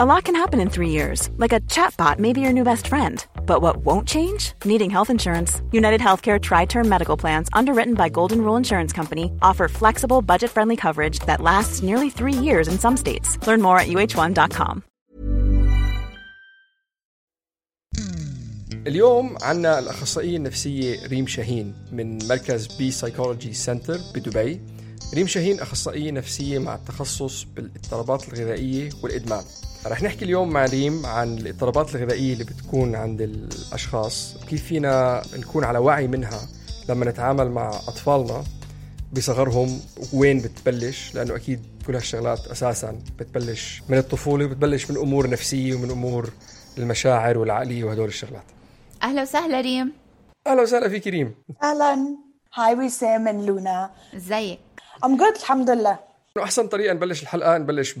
A lot can happen in three years, like a chatbot may be your new best friend. But what won't change? Needing health insurance. United Healthcare Tri Term Medical Plans, underwritten by Golden Rule Insurance Company, offer flexible, budget friendly coverage that lasts nearly three years in some states. Learn more at uh1.com. اليوم عنا الأخصائية النفسية ريم شاهين من مركز بي سايكولوجي سنتر بدبي ريم شاهين أخصائية نفسية مع التخصص بالاضطرابات الغذائية والإدمان رح نحكي اليوم مع ريم عن الاضطرابات الغذائية اللي بتكون عند الأشخاص كيف فينا نكون على وعي منها لما نتعامل مع أطفالنا بصغرهم وين بتبلش لأنه أكيد كل هالشغلات أساسا بتبلش من الطفولة وبتبلش من أمور نفسية ومن أمور المشاعر والعقلية وهدول الشغلات. أهلا وسهلا ريم. أهلا وسهلا فيك ريم. أهلا. hi وسام and لونا إزيك؟ I'm good الحمد لله. إنه أحسن طريقة نبلش الحلقة نبلش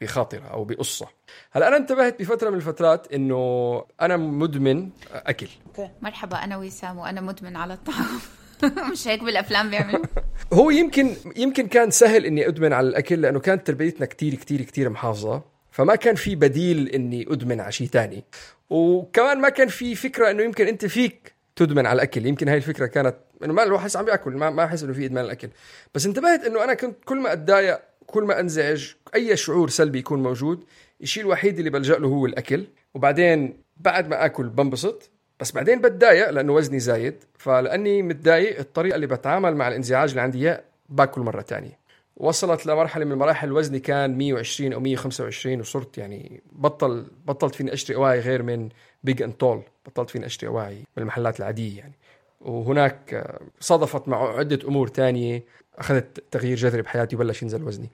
بخاطرة أو بقصة. هلأ أنا انتبهت بفترة من الفترات إنه أنا مدمن أكل. okay. مرحبا أنا وسام وأنا مدمن على الطعام. مش هيك بالأفلام بيعملوا؟ هو يمكن يمكن كان سهل إني أدمن على الأكل لأنه كانت تربيتنا كتير كتير كتير محافظة. فما كان في بديل إني أدمن على شيء ثاني وكمان ما كان في فكرة إنه يمكن أنت فيك تدمن على الأكل. يمكن هاي الفكرة كانت إنه ما الواحد عم بيأكل ما ما أحس إنه في إدمان الاكل بس انتبهت إنه أنا كنت كل ما أتضايق كل ما أنزعج أي شعور سلبي يكون موجود الشيء الوحيد اللي بلجأ له هو الأكل. وبعدين بعد ما آكل بنبسط بس بعدين بتضايق لأنه وزني زايد. فلأني متضايق الطريقة اللي بتعامل مع الانزعاج اللي عندي إياه باكل مرة تانية. وصلت لمرحلة من المراحل وزني كان 120 أو 125 وصرت يعني بطل بطلت فيني أشتري اواعي غير من بيج أند تول بطلت فيني أشتري اواعي من المحلات العادية يعني. وهناك آه، صادفت مع عدة أمور تانية أخذت تغيير جذري بحياتي وبلش ينزل وزني.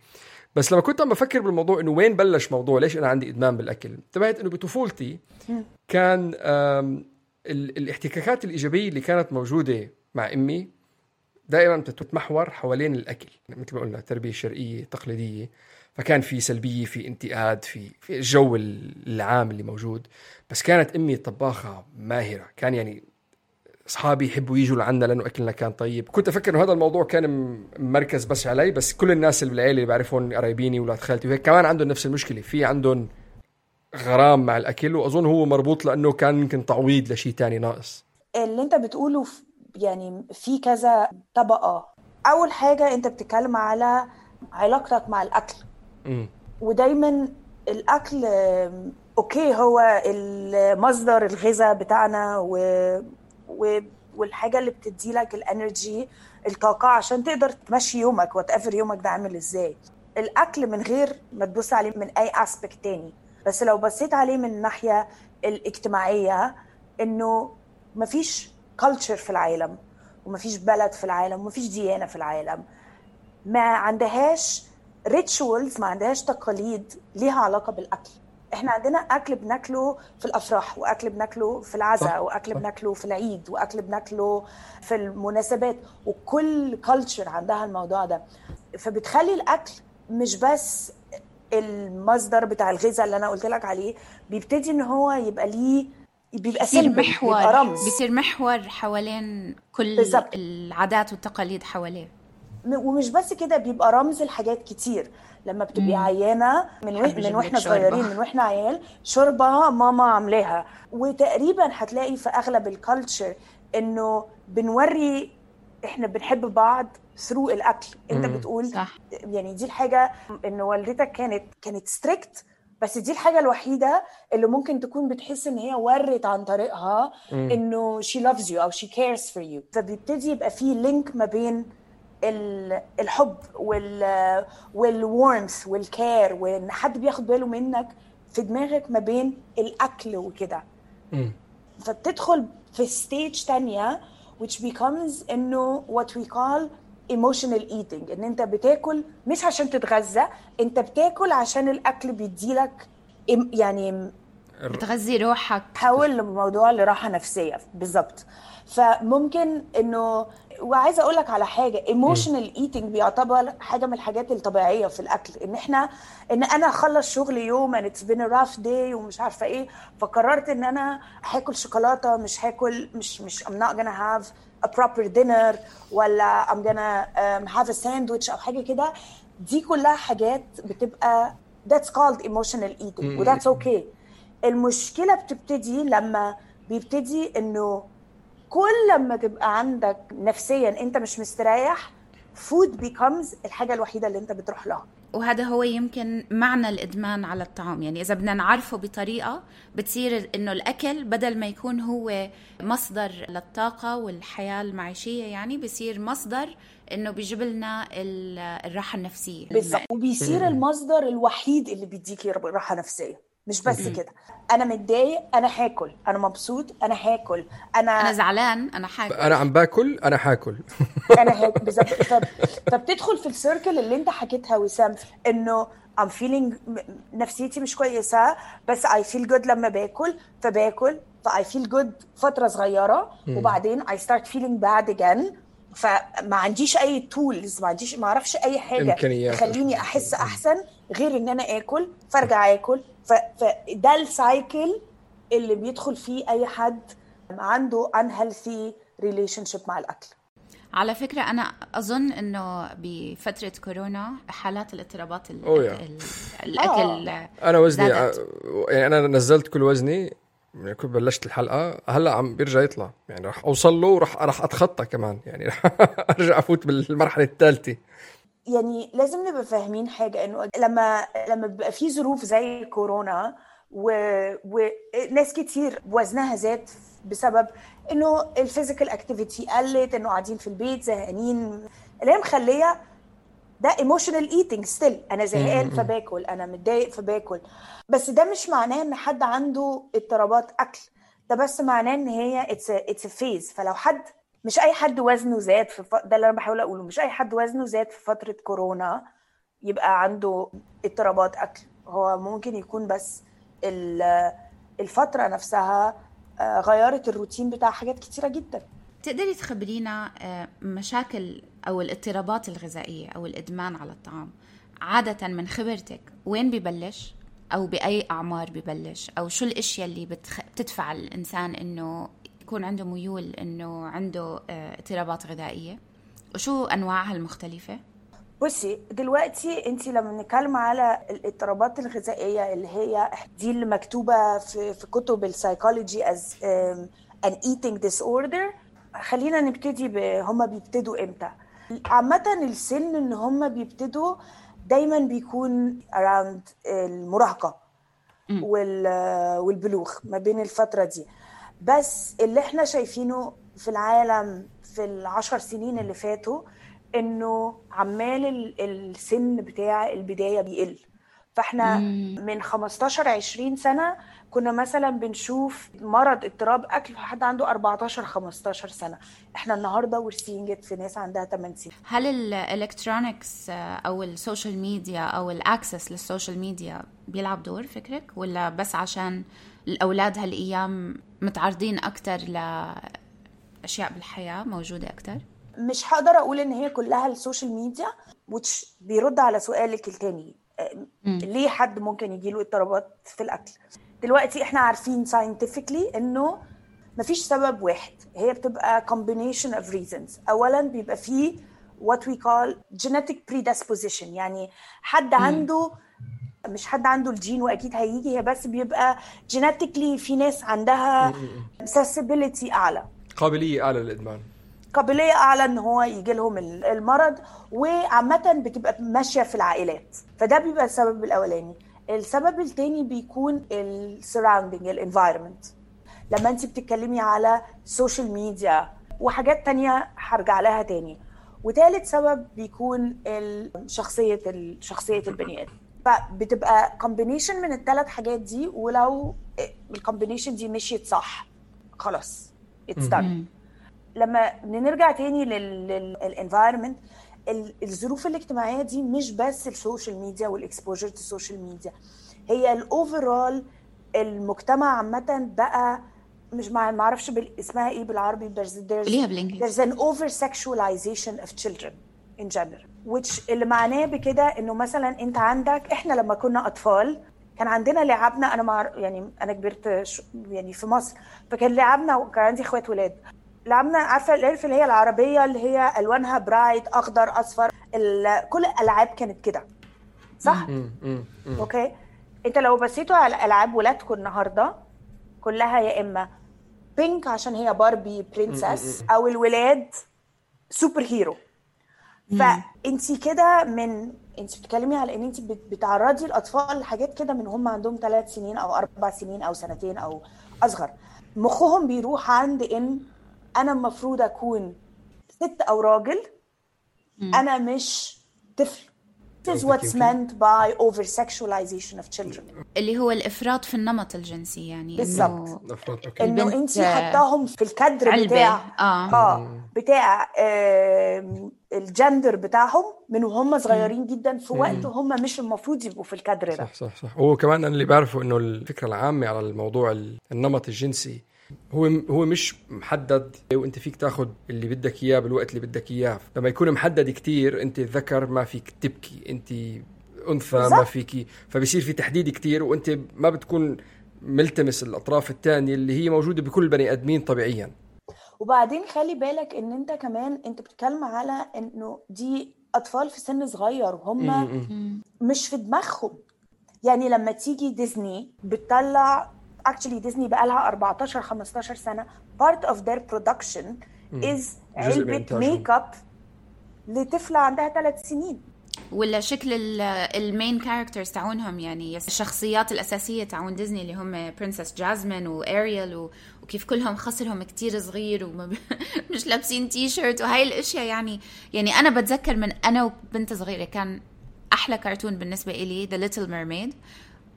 بس لما كنت عم بفكر بالموضوع إنه وين بلش موضوع؟ ليش أنا عندي إدمان بالأكل؟ انتبهت إنه بطفولتي كان الاحتكاكات الإيجابية اللي كانت موجودة مع أمي دائما بتتمحور حوالين الأكل. مثل ما قلنا تربية شرقية تقليدية. فكان في سلبية في انتقاد في في الجو العام اللي موجود. بس كانت أمي طباخه ماهرة. كان يعني أصحابي يحبوا يجوا لعنا لأنه أكلنا كان طيب. كنت أفكر إنه هذا الموضوع كان مركز بس علي. بس كل الناس اللي بالعيلة اللي بعرفهم قرايبيني واولاد خالتي وهيك كمان عندهم نفس المشكلة. في عندهم غرام مع الأكل وأظن هو مربوط لأنه كان يمكن تعويض لشيء تاني ناقص. اللي أنت بتقوله يعني في كذا طبقة. أول حاجة أنت بتتكلم على علاقتك مع الأكل. ودايما الأكل okay هو المصدر الغذاء بتاعنا و... و... والحاجة اللي بتدي لك ال energy الطاقة عشان تقدر تمشي يومك whatever يومك ده عامل إزاي. الأكل من غير ما تبص عليه من أي aspect تاني. بس لو بصيت عليه من الناحية الاجتماعية إنه مفيش culture في العالم ومفيش بلد في العالم ومفيش ديانة في العالم. ما عندهاش rituals ما عندهاش تقاليد ليها علاقة بالأكل. إحنا عندنا أكل بناكله في الأفراح وأكل بناكله في العزاء وأكل. بناكله في العيد وأكل بناكله في المناسبات. وكل culture عندها الموضوع ده. فبتخلي الأكل مش بس المصدر بتاع الغذاء اللي أنا قلت لك عليه بيبتدي إن هو يبقى ليه بيبقى بصير symbol بيبقى محور رمز. بصير محور حوالين كل بالظبط. العادات والتقاليد حواليه. ومش بس كده بيبقى رمز لحاجات كتير لما بتبقي. عيانة من من وإحنا. صغيرين من وإحنا عيال شوربة ماما عاملاها وتقريبا هتلاقي في أغلب ال culture إنه بنوري إحنا بنحب بعض through الأكل أنت. بتقول صح يعني دي الحاجة إن والدتك كانت كانت strict بس دي الحاجة الوحيدة اللي ممكن تكون بتحس إن هي ورت عن طريقها. إنه she loves you أو she cares for you فبيبتدي يبقى في link ما بين الحب وال وال warmth وال care وإن حد بياخد باله منك في دماغك ما بين الأكل وكده. فبتدخل في stage تانية which becomes إنه what we call emotional eating. إن أنت بتاكل مش عشان تتغذى أنت بتاكل عشان الأكل بيديلك يعني بتغذي روحك. حول لموضوع لراحة نفسية. بالظبط. فممكن إنه وعايزة أقول لك على حاجة. emotional eating بيعتبر حاجة من الحاجات الطبيعية في الأكل. إن إحنا إن أنا أخلص شغل يوم it's been a rough day ومش عارفة إيه فقررت إن أنا هاكل شوكولاتة مش هاكل مش مش I'm not gonna have a proper dinner ولا I'm gonna um, have a sandwich أو حاجة كده. دي كلها حاجات بتبقى that's called emotional eating. و that's okay. المشكلة بتبتدي لما بيبتدي إنه كل لما تبقى عندك نفسيا أنت مش مستريح food becomes الحاجة الوحيدة اللي أنت بتروح لها. وهذا هو يمكن معنى الإدمان على الطعام. يعني إذا بدنا نعرفه بطريقة بتصير إنه الأكل بدل ما يكون هو مصدر للطاقة والحياة المعيشية يعني بصير مصدر إنه بيجيب لنا ال- الراحة النفسية. بالظبط وبيصير المصدر الوحيد اللي بيديكي راحة نفسية. مش بس كده. أنا متضايق أنا هاكل. أنا مبسوط أنا هاكل. أنا أنا زعلان أنا حاجة أنا عم باكل أنا حاكل أنا هيك بالظبط. ف- فبتدخل في السيركل اللي أنت حكيتها وسام إنه I'm feeling نفسيتي مش كويسة بس I feel good لما باكل فباكل. ف I feel good فترة صغيرة وبعدين I start feeling bad again. فما عنديش أي تولز ما عنديش ما أعرفش أي حاجة. تخليني أحس أحسن. غير إن أنا آكل فأرجع آكل. فده السايكل اللي بيدخل فيه أي حد عنده unhealthy relationship مع الأكل. على فكرة أنا أظن إنه بفترة كورونا حالات الاضطرابات ال- أوه يا. ال- الأكل أنا وزني ع- زادت. يعني أنا نزلت كل وزني يعني كنت بلشت الحلقة هلأ عم بيرجع يطلع. يعني راح أوصل له وراح راح أتخطى كمان يعني راح أرجع أفوت بالمرحلة الثالثة. يعني لازم نبقى فاهمين حاجة إنه لما لما بيبقى في ظروف زي كورونا و... وناس كتير وزنها زاد بسبب إنه ال physical activity قلت إنه قاعدين في البيت زهقانين. اللي هي مخلية ده emotional eating still أنا زهقان فباكل أنا متضايق فباكل. بس ده مش معناه إن حد عنده اضطرابات أكل. ده بس معناه إن هي it's it's phase فلو حد مش أي حد وزنه زاد في ف... ده اللي أنا بحاول أقوله مش أي حد وزنه زاد في فترة كورونا يبقى عنده اضطرابات أكل. هو ممكن يكون بس ال- الفترة نفسها آه، غيرت الروتين بتاع حاجات كتيرة جدا. تقدري تخبرينا آه، مشاكل أو الاضطرابات الغذائية أو الإدمان على الطعام عادة من خبرتك وين ببلش أو بأي أعمار ببلش أو شو الأشياء اللي. بتدفع الإنسان إنه يكون عنده ميول إنه عنده آه، اضطرابات غذائية. وشو أنواعها المختلفة؟ بصي دلوقتي انت لما بنتكلم على الاضطرابات الغذائية اللي هي دي اللي مكتوبة في في كتب ال psychology as an eating disorder خلينا نبتدي ب هم بيبتدوا إمتى؟ عامة السن إن هم بيبتدوا دايما بيكون around المراهقة وال- والبلوغ ما بين الفترة دي. بس اللي إحنا شايفينه في العالم في العشر سنين اللي فاتوا انه عمال ال- السن بتاع البداية بيقل. فاحنا من 15 20 سنة كنا مثلا بنشوف مرض اضطراب أكل في حد عنده 14 15 سنة. إحنا النهارده it في ناس عندها 8 سنين. هل ال electronics أو ال social media أو ال access لل social media بيلعب دور فكرك؟ ولا بس عشان الأولاد هالأيام متعرضين أكثر لأشياء بالحياة موجودة أكثر مش هقدر أقول إن هي كلها ال social media which بيرد على سؤالك التاني أم، ليه حد ممكن يجيله اضطرابات في الأكل؟ دلوقتي إحنا عارفين scientifically إنه مفيش سبب واحد. هي بتبقى combination of reasons. اولا بيبقى فيه what we call genetic predisposition يعني حد عنده مش حد عنده الجين وأكيد هيجي هي بس بيبقى genetically في ناس عندها accessibility أعلى. قابلية أعلى للإدمان. قابلية أعلى إن هو يجي لهم ال- المرض وعامة بتبقى ماشية في العائلات. فده بيبقى السبب الأولاني. السبب التاني بيكون ال surrounding ال environment لما انت بتتكلمي على ال social media وحاجات تانية هرجع لها تاني. وتالت سبب بيكون شخصية شخصية البني آدم. فبتبقى combination من الثلاث حاجات دي ولو ال combination دي مشيت صح خلاص it's done. لما نرجع تاني لل environment الظروف الاجتماعية دي مش بس ال social media وال exposure to ال social media هي ال overall المجتمع عامة بقى مش ما أعرفش بال- اسمها إيه بالعربي there's there's there's an over sexualization of children in general. Which اللي معناه بكده إنه مثلا أنت عندك إحنا لما كنا أطفال كان عندنا لعبنا أنا مع يعني أنا كبرت يعني في مصر فكان لعبنا وكان عندي إخوات ولاد. لعبنا عارفة الالف اللي هي العربية اللي هي ألوانها bright أخضر أصفر ال- كل الألعاب كانت كده. صح؟ okay. أنت لو بصيتوا على ألعاب ولادكم النهارده كلها يا إما pink عشان هي باربي princess أو الولاد superhero فانت كده من انت بتتكلمي على ان انت بت- بتعرضي الأطفال لحاجات كده من هم عندهم ثلاث سنين أو أربع سنين أو سنتين أو أصغر. مخهم بيروح عند إن أنا المفروض أكون ست أو راجل أنا مش طفل. This is what's meant by over sexualization of children اللي هو الإفراط في النمط الجنسي يعني بالظبط. إنه انت حطاهم في الكادر علبة. بتاع آه. آه بتاع آه الجندر بتاعهم من وهم صغيرين جدا في وقت هم مش المفروض يبقوا في الكادر ده صح صح صح هو كمان أنا اللي بعرفه إنه الفكرة العامة على الموضوع ال- النمط الجنسي هو هو مش محدد وانت فيك تاخذ اللي بدك إياه بالوقت اللي بدك إياه. لما يكون محدد كتير انت ذكر ما فيك تبكي انت أنثى ما. فيكي. فبصير في تحديد كتير وانت ما بتكون ملتمس الأطراف الثانية اللي هي موجودة بكل بني آدمين طبيعيا. وبعدين خلي بالك إن أنت كمان أنت بتتكلم على إنه دي أطفال في سن صغير وهم مش في دماغهم. يعني لما تيجي ديزني بتطلع actually ديزني بقى لها 14 15 سنة. Part of their production is من علبة. ميك اب لطفلة عندها ثلاث سنين. ولا شكل ال main characters تاعونهم يعني الشخصيات الأساسية تاعون ديزني اللي هم princess جازمين واريل و... وكيف كلهم خصرهم كتير صغير وما ب... مش لابسين تي شيرت وهاي الأشياء يعني يعني أنا بتذكر من أنا وبنت صغيرة كان أحلى كرتون بالنسبة إلي The Little Mermaid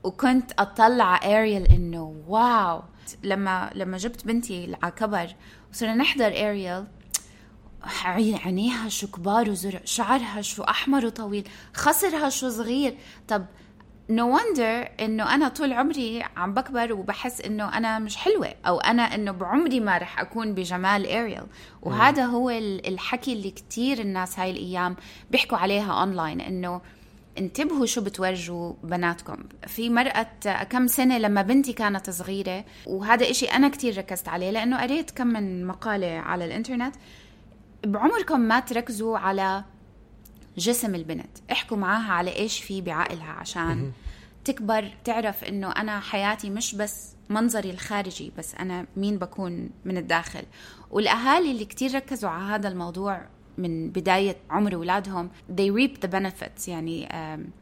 وكنت أطلع اريل إنه wow. لما لما جبت بنتي على كبر وصرنا نحضر اريل عين- عينيها شو كبار وزرع شعرها شو أحمر وطويل خصرها شو صغير. طب no, no wonder إنه أنا طول عمري عم بكبر وبحس إنه أنا مش حلوة أو أنا إنه بعمري ما رح أكون بجمال اريل وهذا هو ال- الحكي اللي كتير الناس هاي الأيام بيحكوا عليها اونلاين إنه انتبهوا شو بتورجوا بناتكم. في مرقت كم سنة لما بنتي كانت صغيرة وهذا إشي أنا كتير ركزت عليه لأنه قريت كم من مقالة على الإنترنت. بعمركم ما تركزوا على جسم البنت. احكوا معاها على إيش في بعقلها عشان تكبر تعرف إنه أنا حياتي مش بس منظري الخارجي بس أنا مين بكون من الداخل. والأهالي اللي كتير ركزوا على هذا الموضوع من بداية عمر أولادهم they reap the benefits. يعني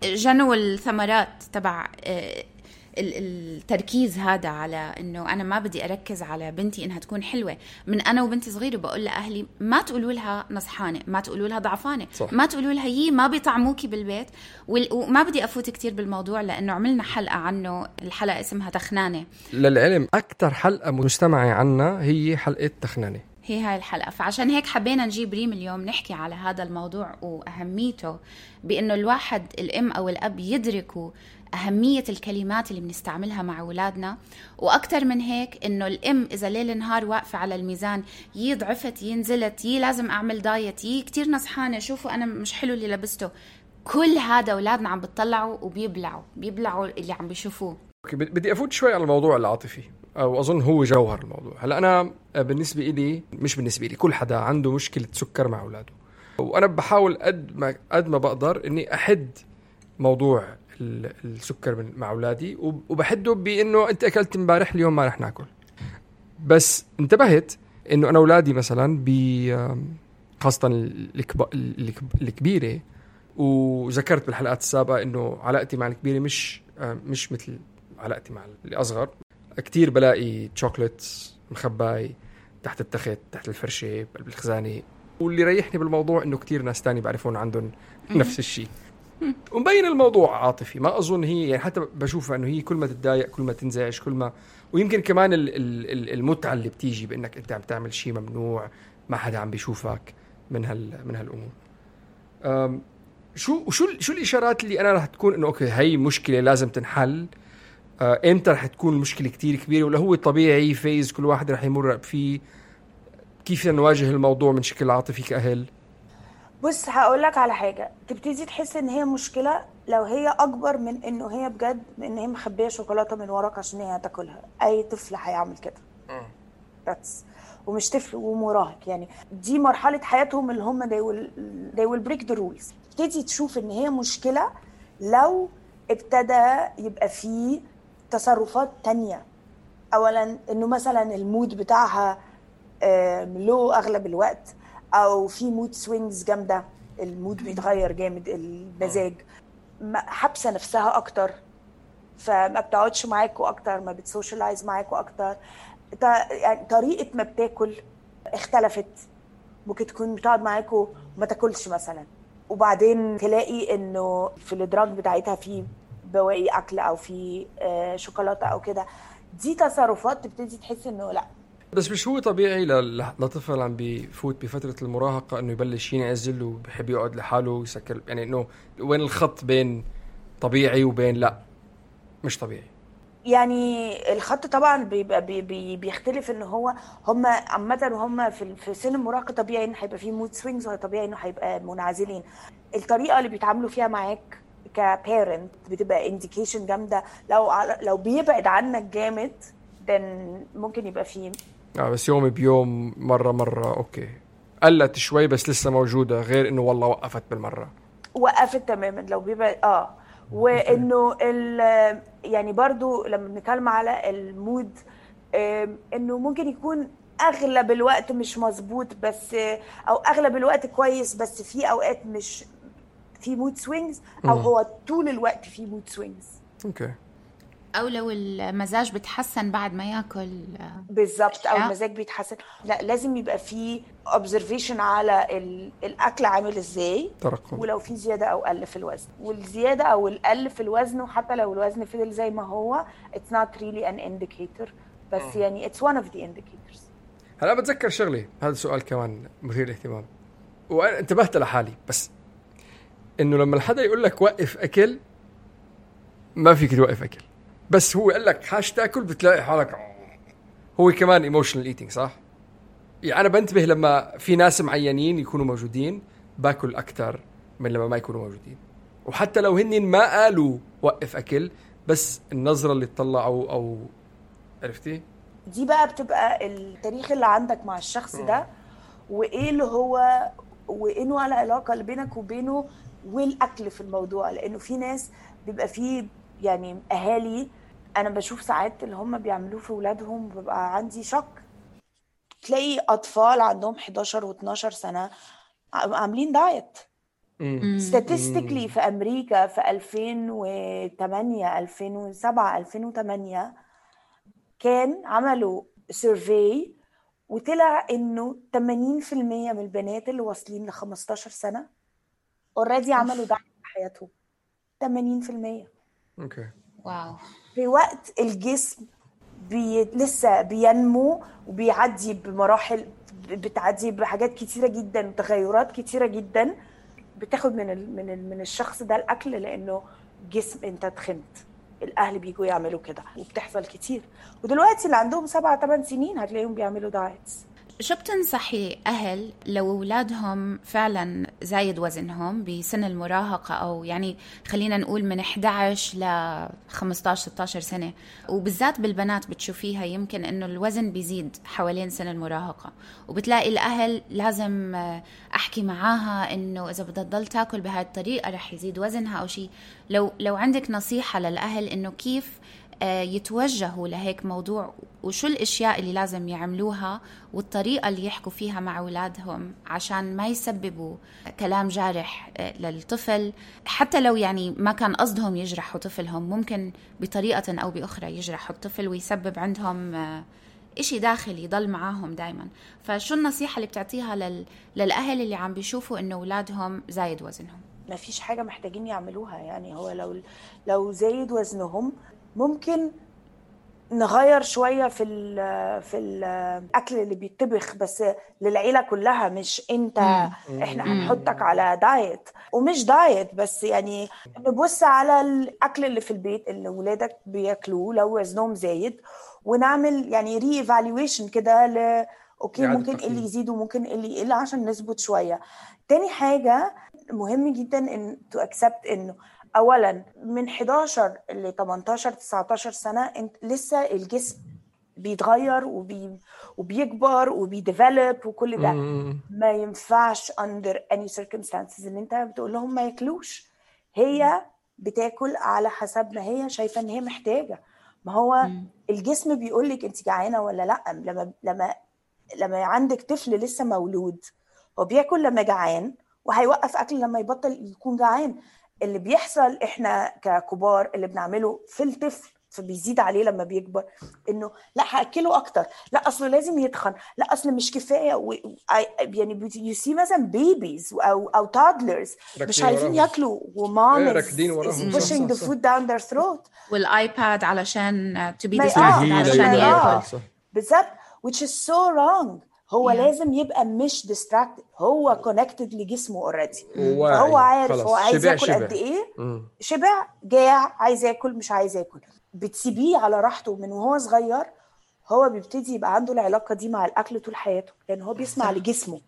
جنوا الثمرات تبع آه، ال- التركيز هذا على إنه أنا ما بدي أركز على بنتي إنها تكون حلوة. من أنا وبنتي صغيرة بقول لأهلي ما تقولوا لها نصحانة ما تقولوا لها ضعفانة. صح. ما تقولوا لها يي ما بيطعموكي بالبيت. وما بدي أفوت كتير بالموضوع لأنه عملنا حلقة عنه الحلقة اسمها تخنانة. للعلم أكثر حلقة مستمعه عنا هي حلقة تخنانة. هي هاي الحلقة. فعشان هيك حبينا نجيب ريم اليوم نحكي على هذا الموضوع وأهميته بأنه الواحد الأم أو الأب يدركوا أهمية الكلمات اللي بنستعملها مع أولادنا. وأكثر من هيك إنه الأم إذا ليل نهار واقفة على الميزان يي ضعفت يي نزلت يي لازم أعمل دايت يي كتير نصحانة شوفوا أنا مش حلو اللي لبسته. كل هذا أولادنا عم بتطلعوا وبيبلعوا بيبلعوا اللي عم بيشوفوه. بدي أفوت شوي على الموضوع العاطفي. أو أظن هو جوهر الموضوع. هلأ أنا بالنسبة لي مش بالنسبة لي كل حدا عنده مشكلة سكر مع أولاده. وأنا بحاول قد ما قد ما بقدر إني أحد موضوع ال- السكر مع أولادي وب- وبحده بإنه أنت أكلت امبارح اليوم ما رح ناكل. بس انتبهت إنه أنا أولادي مثلا ب خاصة الكب- الكب- الكبيرة وذكرت بالحلقات السابقة إنه علاقتي مع الكبيرة مش آه، مش مثل علاقتي مع اللي اصغر كتير بلاقي تشوكلت مخباي تحت التخت تحت الفرشة بقلب الخزانه واللي ريحني بالموضوع إنه كتير ناس تاني بعرفون عندهم نفس الشيء ومبين الموضوع عاطفي. ما أظن هي يعني حتى بشوفها إنه هي كل ما تتضايق كل ما تنزعج كل ما ويمكن كمان ال- ال- ال- المتعة اللي بتيجي بإنك أنت عم تعمل شيء ممنوع ما حدا عم بيشوفك من هال من هالأمور. شو وشو شو الإشارات اللي أنا رح تكون إنه okay هي مشكلة لازم تنحل؟ آه إمتى رح تكون المشكلة كتير كبيرة؟ ولا هو طبيعي phase كل واحد رح يمر فيه كيف نواجه الموضوع من شكل عاطفي كأهل؟ بص هقول لك على حاجة. تبتدي تحس إن هي مشكلة لو هي أكبر من إنه هي بجد إن هي مخبية شوكولاتة من وراك عشان هي تاكلها أي طفل هيعمل كده. بس ومش طفل ومراهق يعني دي مرحلة حياتهم اللي هم they will, they will break the rules. تبتدي تشوف إن هي مشكلة لو ابتدى يبقى فيه تصرفات تانية. اولا إنه مثلا ال mood بتاعها لو أغلب الوقت أو في mood swings جامدة ال mood بيتغير جامد المزاج. حابسة نفسها أكتر. فما بتقعدش معاكوا أكتر ما بت socialize معاكوا أكتر يعني طريقة ما بتاكل اختلفت. ممكن تكون بتقعد معاكوا وما تاكلش مثلا. وبعدين تلاقي إنه في الادراج بتاعتها في بواقي أكل أو في شوكولاتة أو كده. دي تصرفات تبتدي تحس إنه لأ. بس مش هو طبيعي لطفل عم بفوت بفترة المراهقة إنه يبلش ينعزل وبحب يقعد لحاله ويسكر يعني إنه وين الخط بين طبيعي وبين لأ؟ مش طبيعي. يعني الخط طبعا بيبقى بي بي بيختلف ان هو هم عامه وهم في في سن المراهقة طبيعي ان هيبقى في mood swings وطبيعي إنه هيبقى منعزلين. الطريقة اللي بيتعاملوا فيها معاك ك parent بتبقى indication جامدة. لو لو بيبعد عنك جامد then ممكن يبقى فيه آه بس يوم بيوم مرة مرة okay. قلت شوي بس لسه موجودة غير إنه والله وقفت بالمرة. وقفت تماما. لو بيبقى آه. وإنه ال يعني برضو لما بنتكلم على ال mood إنه ممكن يكون أغلب الوقت مش مظبوط بس أو أغلب الوقت كويس بس في أوقات مش في مود swings أو هو طول الوقت في mood swings okay. أو لو المزاج بتحسن بعد ما يأكل بالظبط أو المزاج بيتحسن. لا لازم يبقى في observation على الأكل عامل إزاي ترقم ولو في زيادة أو قل في الوزن. والزيادة أو القل في الوزن وحتى لو الوزن فضل زي ما هو it's not really an indicator. بس يعني it's one of the indicators. هلا بتذكر شغله هذا السؤال كمان مثير اهتمام وأنا انتبهت لحالي بس إنه لما الحدا يقول لك وقف أكل ما فيك توقف أكل بس هو قال لك حاج تأكل بتلاقي حالك هو كمان emotional eating صح؟ يعني أنا بنتبه لما في ناس معينين يكونوا موجودين باكل أكثر من لما ما يكونوا موجودين وحتى لو هن ما قالوا وقف أكل بس النظرة اللي طلعوا أو عرفتي؟ دي بقى بتبقى التاريخ اللي عندك مع الشخص ده وإيه اللي هو نوع العلاقه اللي بينك وبينه والأكل في الموضوع لأنه في ناس بيبقى فيه يعني أهالي أنا بشوف ساعات اللي هم بيعملوه في اولادهم ببقى عندي شك. تلاقي أطفال عندهم 11 و12 سنة عاملين دايت. statistically في أمريكا في 2008 2007 2008 كان عملوا survey وطلع إنه 80% من البنات اللي واصلين ل 15 سنة already عملوا دايت في حياتهم. 80% okay. wow. في وقت الجسم بي... لسه بينمو وبيعدي بمراحل بتعدي بحاجات كتيرة جدا وتغيرات كتيرة جدا بتاخد من ال... من ال... من الشخص ده الأكل لأنه جسم أنت تخنت الأهل بيجوا يعملوا كده وبتحصل كتير. ودلوقتي اللي عندهم سبعة ثمان سنين هتلاقيهم بيعملوا دايتس. شو بتنصحي أهل لو أولادهم فعلا زايد وزنهم بسن المراهقة أو يعني خلينا نقول من 11 ل 15 16 سنة؟ وبالذات بالبنات بتشوفيها يمكن إنه الوزن بيزيد حوالين سن المراهقة. وبتلاقي الأهل لازم أحكي معاها إنه إذا بدها تضل تاكل بهاي الطريقة رح يزيد وزنها أو شيء لو لو عندك نصيحة للأهل إنه كيف يتوجهوا لهيك موضوع وشو الأشياء اللي لازم يعملوها والطريقة اللي يحكوا فيها مع أولادهم عشان ما يسببوا كلام جارح للطفل. حتى لو يعني ما كان قصدهم يجرحوا طفلهم ممكن بطريقة أو بأخرى يجرحوا الطفل ويسبب عندهم إشي داخلي يضل معاهم دايما. فشو النصيحة اللي بتعطيها لل... للأهل اللي عم بيشوفوا إنه أولادهم زايد وزنهم؟ ما فيش حاجة محتاجين يعملوها يعني هو لو لو زايد وزنهم ممكن نغير شوية في ال في الأكل اللي بيطبخ بس للعيلة كلها مش أنت. إحنا هنحطك على دايت ومش دايت بس يعني نبص على الأكل اللي في البيت اللي ولادك بياكلوه لو وزنهم زايد. ونعمل يعني re-evaluation كده ل okay ممكن إيه اللي يزيد وممكن إيه اللي يقل عشان نظبط شوية. تاني حاجة مهم جدا إن to accept إنه اولا من 11 ل 18 19 سنة انت لسه الجسم بيتغير وبي وبيكبر وبي develop وكل ده. ما ينفعش under any circumstances ان أنت بتقول لهم ما ياكلوش. هي بتاكل على حسب ما هي شايفة إن هي محتاجة. ما هو الجسم بيقول لك أنت جعانة ولا لأ؟ لما لما لما عندك طفل لسه مولود هو بياكل لما جعان وهيوقف أكل لما يبطل يكون جعان. اللي بيحصل إحنا ككبار اللي بنعمله في الطفل فبيزيد عليه لما بيكبر إنه لأ هأكله أكتر. لأ أصله لازم يتخن. لأ أصل مش كفاية. و... يعني you see مثلا babies أو أو toddlers مش عايزين ياكلوا. ومام راكدين وراهم. pushing the food down their throat. والآيباد علشان to be ما- distracted عشان- ياكل. بالظبط. Which is so wrong. هو Yeah. لازم يبقى مش distracted هو connected لجسمه واعي. فهو عارف خلاص. هو عايز شبع- ياكل شبع. قد إيه. شبع جاع عايز ياكل مش عايز ياكل بتسيبيه على راحته من وهو صغير هو بيبتدي يبقى عنده العلاقة دي مع الأكل طول حياته لأن هو بيسمع لجسمه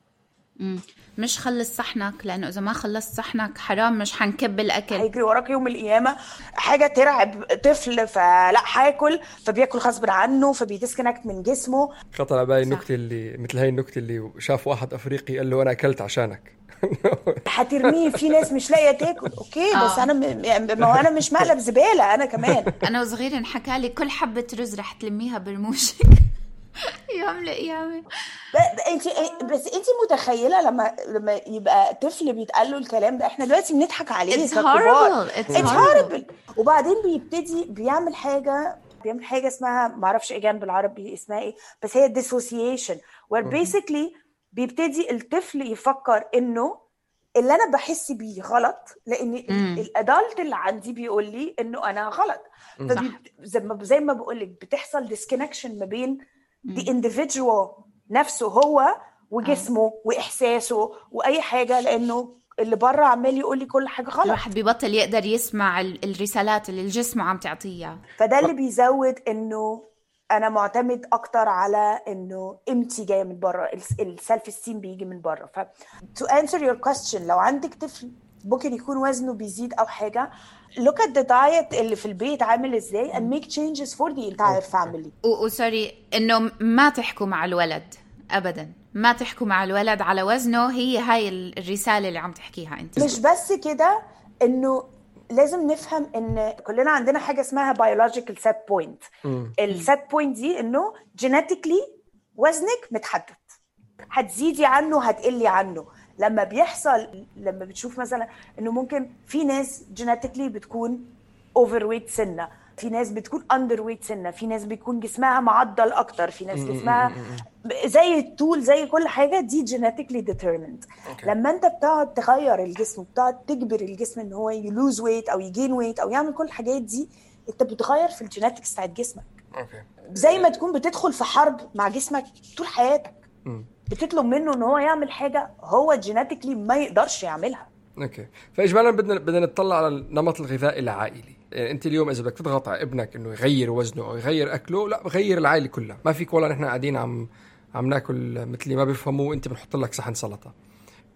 مم. مش خلص صحنك لأنه إذا ما خلصت صحنك حرام مش حنكب الأكل هيجري وراك يوم القيامة حاجة ترعب طفل فلا هاكل فبياكل غصب عنه فبي disconnect من جسمه خطر على بالي. النكته اللي مثل هاي النكتة اللي شاف واحد أفريقي قال له أنا أكلت عشانك هترميه في ناس مش لاقية تاكل أوكي بس آه. أنا م... يعني ما هو أنا مش مقلب زبالة أنا كمان أنا وصغير انحكى لي كل حبة رز رح تلميها برموشك يوم لقيامه انت بس انت متخيلة لما لما يبقى طفل بيتقال له الكلام ده إحنا دلوقتي بنضحك عليه It's horrible. It's It's horrible. horrible. وبعدين بيبتدي بيعمل حاجة بيعمل حاجة اسمها ما أعرفش إيه جنب بالعربي اسمها إيه بس هي dissociation where basically بيبتدي الطفل يفكر إنه اللي أنا بحس بيه غلط لأن الأدلت اللي عندي بيقول لي إنه أنا غلط فبي- زي ما زي ما بقول لك بتحصل disconnection ما بين the individual نفسه هو وجسمه وإحساسه وأي حاجة لأنه اللي بره عمال يقول لي كل حاجة غلط. الواحد ببطل يقدر يسمع ال- الرسالات اللي الجسم عم تعطيها. فده اللي بيزود إنه أنا معتمد أكتر على إنه قيمتي جاية من بره ال self-esteem بيجي من بره. ف to answer your question لو عندك طفل ممكن يكون وزنه بيزيد أو حاجة. Look at the diet اللي في البيت عامل إزاي and make changes for the entire family. و sorry إنه ما تحكوا مع الولد ابدا. ما تحكوا مع الولد على وزنه هي هاي ال- الرسالة اللي عم تحكيها أنت. مش بس كده إنه لازم نفهم إن كلنا عندنا حاجة اسمها biological set point. ال set point دي إنه genetically وزنك متحدد. هتزيدي عنه هتقلي عنه. لما بيحصل لما بتشوف مثلا إنه ممكن في ناس genetically بتكون overweight سنة في ناس بتكون underweight سنة في ناس بيكون جسمها معضل أكتر في ناس جسمها زي الطول زي كل حاجة دي genetically determined. لما أنت بتقعد تغير الجسم بتقعد تجبر الجسم إن هو ي lose weight أو ي gain weight أو يعمل كل الحاجات دي أنت بتغير في ال genetics بتاعت جسمك. أوكي. زي ما تكون بتدخل في حرب مع جسمك طول حياتك. بتطلب منه إن هو يعمل حاجة هو genetically ما يقدرش يعملها. أوكي. فاجمالا بدنا بدنا نطلع على النمط الغذائي العائلي. يعني أنت اليوم إذا بدك تضغط على ابنك إنه يغير وزنه أو يغير أكله لا غير العائلة كلها. ما فيك والله نحن قاعدين عم عم ناكل مثل ما بيفهموه أنت بنحط لك صحن سلطة.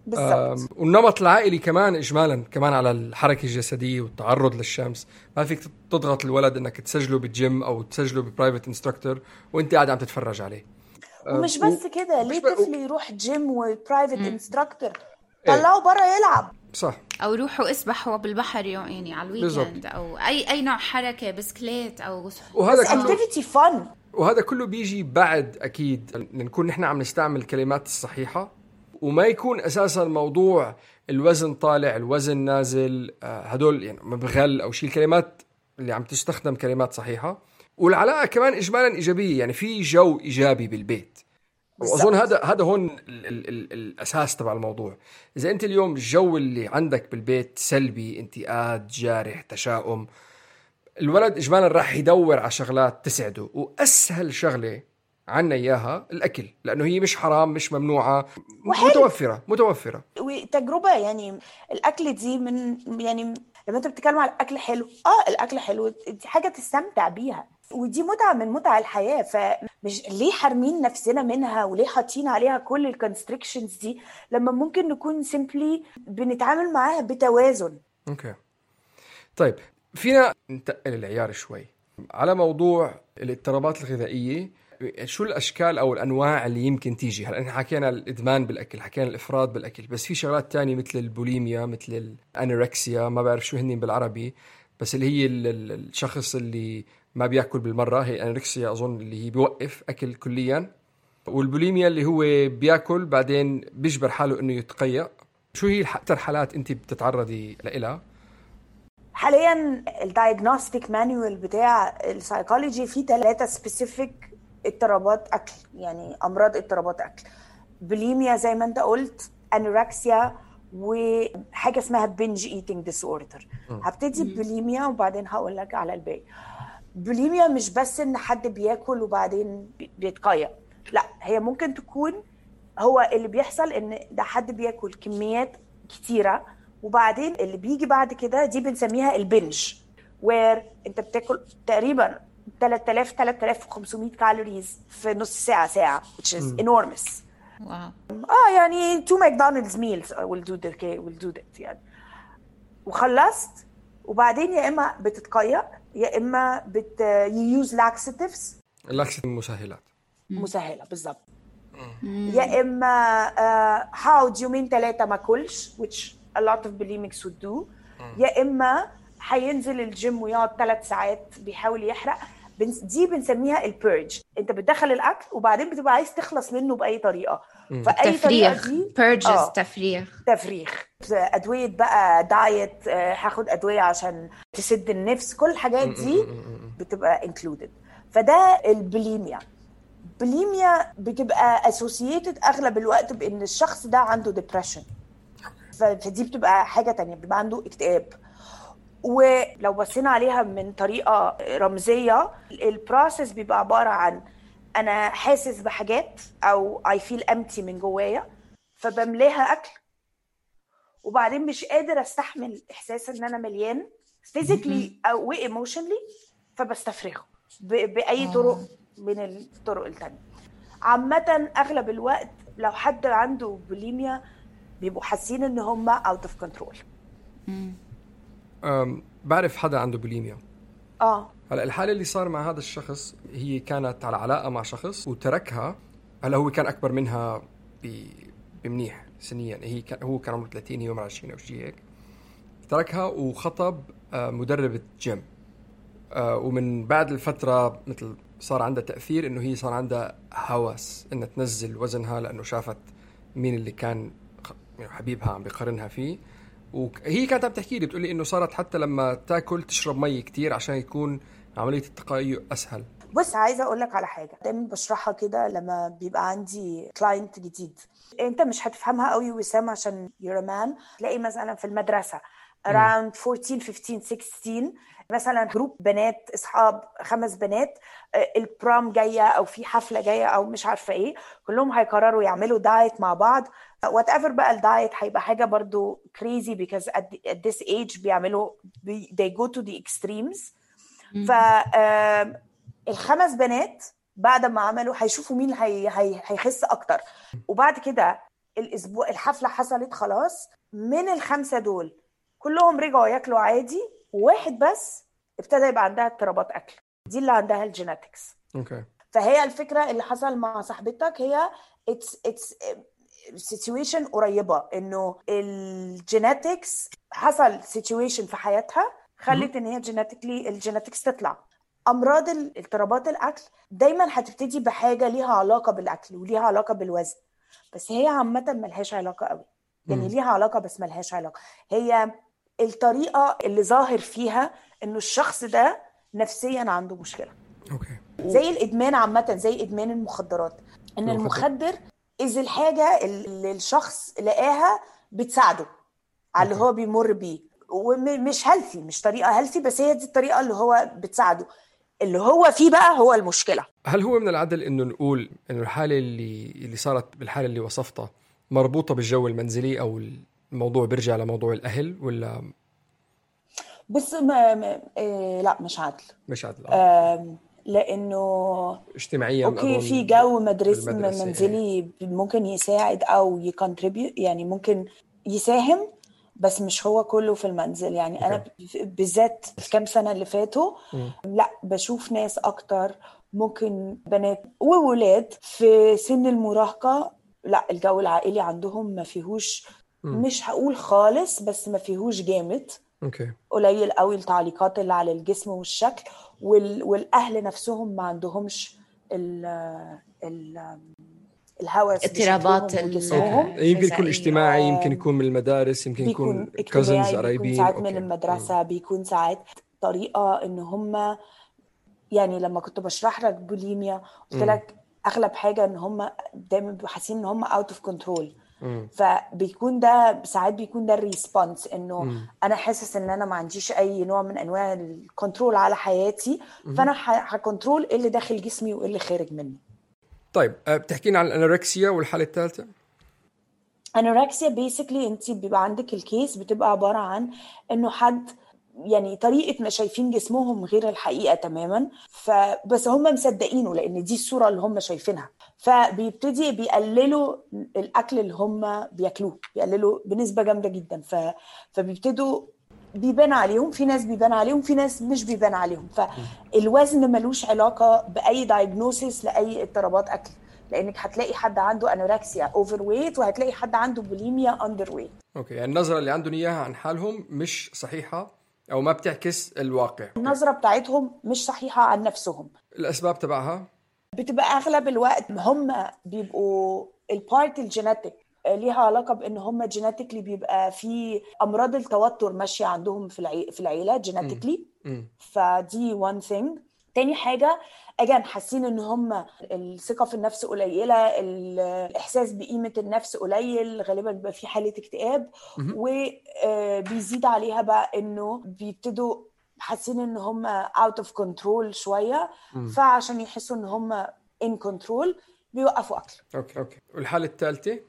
بالظبط أم، والنمط العائلي كمان اجمالا كمان على الحركة الجسدية والتعرض للشمس. ما فيك تضغط الولد إنك تسجله بالجيم أو تسجله ب private instructor وأنت قاعد عم تتفرج عليه. ومش و- بس كده ليه ب- و- طفل يروح جيم و private instructor طلعه بره يلعب. صح. أو روحوا اسبحوا بالبحر يعني على ال weekend. أو أي أي نوع حركة بسكليت أو وهذا بس كله activity fun وهذا كله بيجي بعد أكيد نكون نحن عم نستعمل الكلمات الصحيحة وما يكون أساسا موضوع الوزن طالع الوزن نازل آه، هدول يعني مبغل أو شيء الكلمات اللي عم تستخدم كلمات صحيحة. والعلاقة كمان اجمالا إيجابية يعني في جو إيجابي بالبيت. وأظن هذا هذا هون ال ال ال الأساس تبع الموضوع. إذا أنت اليوم الجو اللي عندك بالبيت سلبي انتقاد جارح تشاؤم الولد اجمالا راح يدور على شغلات تسعده. وأسهل شغلة عنا إياها الأكل لأنه هي مش حرام مش ممنوعة وحلو. متوفرة متوفرة. وتجربة يعني الأكل دي من يعني لما أنت بتتكلم على الأكل حلو آه الأكل حلو دي حاجة تستمتع بيها. ودي متعة من متع الحياة فمش ليه حارمين نفسنا منها وليه حاطين عليها كل ال constrictions دي؟ لما ممكن نكون simply بنتعامل معاها بتوازن. أوكي. طيب فينا ننتقل العيار شوي. على موضوع الاضطرابات الغذائية شو الأشكال أو الأنواع اللي يمكن تيجي؟ هلا حكينا الإدمان بالأكل حكينا الإفراط بالأكل بس في شغلات تانية مثل البوليميا مثل ال anorexia ما بعرف شو هن بالعربي بس اللي هي ال- ال- الشخص اللي ما بيأكل بالمرة. هي anorexia أظن اللي هي بيوقف أكل كليا. والبوليميا اللي هو بيأكل بعدين بيجبر حاله إنه يتقيأ. شو هي أكثر حالات أنت بتتعرضي لها حاليا ال diagnostic manual بتاع السايكولوجي فيه ثلاثة specific اضطرابات أكل يعني أمراض اضطرابات أكل. بوليميا زي ما أنت قلت anorexia وحاجة اسمها binge eating disorder هبتدي ببوليميا وبعدين هقول لك على الباقي. بوليميا مش بس إن حد بياكل وبعدين بي- بيتقيأ. لا هي ممكن تكون هو اللي بيحصل إن ده حد بياكل كميات كتيرة وبعدين اللي بيجي بعد كده دي بنسميها ال binge where أنت بتاكل تقريبا 3000 3500 calories في نص ساعة ساعة which is enormous. wow. آه يعني two McDonald's meals will do that will do that يعني. وخلصت وبعدين يا إما بتتقيأ يا إما بت you use laxatives. ال laxative المسهلات. مسهلة بالظبط يا إما هقعد يومين ثلاثة ما اكلش which a lot of bulimics would do. يا إما هينزل الجيم ويقعد ثلاث ساعات بيحاول يحرق. دي بنسميها ال purge أنت بتدخل الأكل وبعدين بتبقى عايز تخلص منه بأي طريقة. فأي تفريغ. purges آه. تفريغ. تفريغ. أدوية بقى diet آه، هاخد أدوية عشان تسد النفس كل الحاجات دي بتبقى included فده ال bulimia. bulimia بتبقى associated أغلب الوقت بإن الشخص ده عنده depression فدي بتبقى حاجة تانية بيبقى عنده اكتئاب. ولو بصينا عليها من طريقة رمزية ال process بيبقى عبارة عن أنا حاسس بحاجات أو I feel empty من جوايا فبملاها أكل. وبعدين مش قادر أستحمل إحساس إن أنا مليان physically أو emotionally فبستفرغه ب- بأي طرق من الطرق التانية. عامة أغلب الوقت لو حد عنده بوليميا بيبقوا حاسين إن هم out of control بعرف حدا عنده بوليميا آه. هلا الحالة اللي صار مع هذا الشخص هي كانت على علاقة مع شخص وتركها. هلا هو كان أكبر منها. بمنيح سنيا. هي كان هو كان عمره 30 هي عمرها 20 أو شيء هيك. تركها وخطب آه، مدربة جيم. آه، ومن بعد الفترة مثل صار عندها تأثير إنه هي صار عندها هوس إنها تنزل وزنها لأنه شافت مين اللي كان يعني حبيبها عم بيقارنها فيه. وهي كانت عم تحكي لي بتقول لي إنه صارت حتى لما تاكل تشرب مي كتير عشان يكون عملية التقيؤ أسهل. بص عايزة أقول لك على حاجة. دايما بشرحها كده لما بيبقى عندي client جديد. أنت مش هتفهمها قوي وسام عشان a man. تلاقي مثلا في المدرسة around 14 15 16 مثلا group بنات أصحاب خمس بنات. آه، ال prom جاية أو في حفلة جاية أو مش عارفة إيه. كلهم هيقرروا يعملوا diet مع بعض. whatever بقى ال diet هيبقى حاجة برضو because at, the- at this age بيعملوا بي, they go to the extremes. ف آم، الخمس بنات بعد ما عملوا هيشوفوا مين هي هي هيخس أكتر. وبعد كده الأسبوع الحفلة حصلت خلاص من الخمسة دول كلهم رجعوا ياكلوا عادي وواحد بس ابتدى يبقى عندها اضطرابات أكل. دي اللي عندها ال genetics okay. فهي الفكرة اللي حصل مع صاحبتك هي it's it's situation قريبة إنه ال genetics حصل situation في حياتها خلت إن هي genetically ال genetics تطلع. أمراض اضطرابات الأكل دايما هتبتدي بحاجة ليها علاقة بالأكل وليها علاقة بالوزن. بس هي عامة ملهاش علاقة قوي. يعني ليها علاقة بس ملهاش علاقة. هي الطريقة اللي ظاهر فيها إنه الشخص ده نفسيا عنده مشكلة. okay. زي الإدمان عامة زي إدمان المخدرات. إن المخدر. is الحاجة اللي الشخص لقاها بتساعده على اللي هو بيمر بيه. ومش healthy مش طريقة healthy بس هي دي الطريقة اللي هو بتساعده. اللي هو فيه بقى هو المشكلة. هل هو من العدل إنه نقول إنه الحالة اللي اللي صارت بالحالة اللي وصفتها مربوطة بالجو المنزلي أو الموضوع بيرجع لموضوع الأهل ولا؟ بص ما ما إيه لا مش عادل. مش عادل آه. لأنه اجتماعيا okay في جو مدرسي منزلي ممكن يساعد أو ي contribute يعني ممكن يساهم بس مش هو كله في المنزل يعني okay. أنا بالذات الكام سنة اللي فاتوا. لا بشوف ناس أكتر ممكن بنات وولاد في سن المراهقة لا الجو العائلي عندهم ما فيهوش. مش هقول خالص بس ما فيهوش جامد أوكي قليل قوي التعليقات اللي على الجسم والشكل وال... والأهل نفسهم ما عندهمش ال... ال... الهوس اضطرابات يمكن يكون اجتماعي يمكن يكون من المدارس يمكن يكون cousins قرايبين. ساعات من المدرسة بيكون ساعات طريقة إن هم يعني لما كنت بشرح لك بوليميا قلت لك أغلب حاجة إن هم دايما حاسين إن هم out of control فبيكون ده ساعات بيكون ده ال response إنه. أنا حاسس إن أنا ما عنديش أي نوع من أنواع ال control على حياتي. فأنا ه control إيه اللي داخل جسمي وإيه اللي خارج مني. طيب أه، بتحكينا عن الأنوركسيا والحالة الثالثة؟ أنوركسيا بيسكلي أنت بيبقى عندك الكيس بتبقى عبارة عن إنه حد يعني طريقة ما شايفين جسمهم غير الحقيقة تماما. فبس هم مصدقينه لأن دي الصورة اللي هم شايفينها. فبيبتدي بيقللوا الأكل اللي هم بياكلوه بيقللوا بنسبة جامدة جدا. ف... فبيبتدوا بيبان عليهم في ناس بيبان عليهم في ناس مش بيبان عليهم. فالوزن ملوش علاقة بأي diagnosis لأي اضطرابات أكل. لأنك هتلاقي حد عنده anorexia overweight وهتلاقي حد عنده bulimia underweight okay يعني النظرة اللي عندهم إياها عن حالهم مش صحيحة أو ما بتعكس الواقع. النظرة بتاعتهم مش صحيحة عن نفسهم. الأسباب تبعها؟ بتبقى أغلب الوقت هم بيبقوا ال part ال genetic ليها علاقة بإن هم genetically بيبقى في أمراض التوتر ماشية عندهم في العي... في العيلة genetically فدي one thing تاني حاجة again حاسين إن هم الثقة في النفس قليلة الإحساس بقيمة النفس قليل غالبا بيبقى في حالة اكتئاب. وبيزيد عليها بقى إنه بيبتدوا حاسين إن هم out of control شوية. فعشان يحسوا إن هم in control بيوقفوا أكل. okay okay. والحالة الثالثه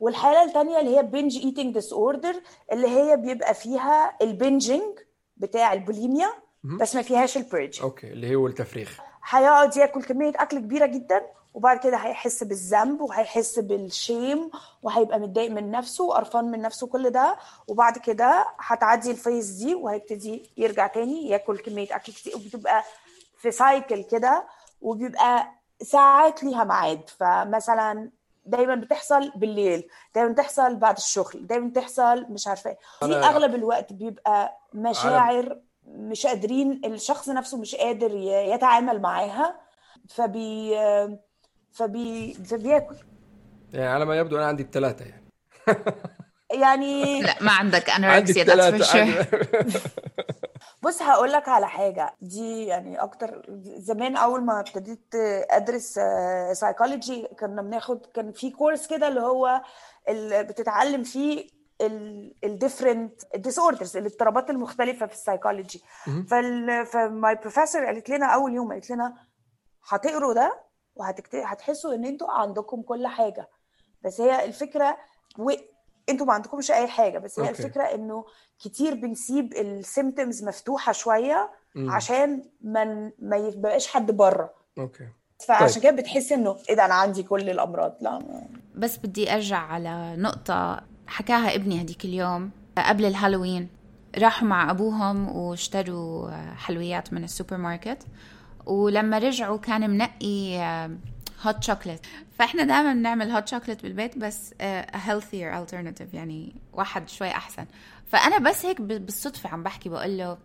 والحالة الثانية اللي هي binge eating disorder اللي هي بيبقى فيها ال bingeing بتاع البوليميا بس ما فيهاش ال purge okay اللي هو التفريغ هيقعد ياكل كمية أكل كبيرة جدا وبعد كده هيحس بالذنب وهيحس بال shame وهيبقى متضايق من نفسه وقرفان من نفسه كل ده. وبعد كده هتعدي ال phase دي وهيبتدي يرجع تاني ياكل كمية أكل كتير وبتبقى في cycle كده وبيبقى ساعات ليها ميعاد. فمثلا دايما بتحصل بالليل دايما بتحصل بعد الشغل دايما بتحصل مش عارفة. دي أغلب الوقت بيبقى مشاعر مش قادرين الشخص نفسه مش قادر يتعامل معاها فبي فبي فبياكل. يعني على ما يبدو أنا عندي الثلاثه يعني. يعني لا ما عندك أنوركسيا ذاتس بص هقول لك على حاجة. دي يعني أكتر زمان أول ما ابتديت أدرس سايكولوجي كنا بناخد كان في course كده اللي هو اللي بتتعلم فيه ال different disorders الاضطرابات المختلفة في السايكولوجي ف my professor قالت لنا أول يوم قالت لنا هتقروا ده وهتحسوا إن أنتوا عندكم كل حاجة. بس هي الفكرة. أنتوا ما عندكمش اي حاجة بس هي okay. الفكرة انه كتير بنسيب ال symptoms مفتوحة شوية مم. عشان ما ما يبقاش حد بره okay فعشان طيب. كده بتحسي انه إيه ده أنا عندي كل الأمراض لا بس بدي ارجع على نقطة حكاها ابني هديك اليوم قبل الهالوين راحوا مع أبوهم واشتروا حلويات من السوبر ماركت ولما رجعوا كان منقي hot chocolate فإحنا دائما بنعمل hot chocolate بالبيت بس healthier alternative يعني واحد شوي أحسن. فأنا بس هيك بالصدفة عم بحكي بقول له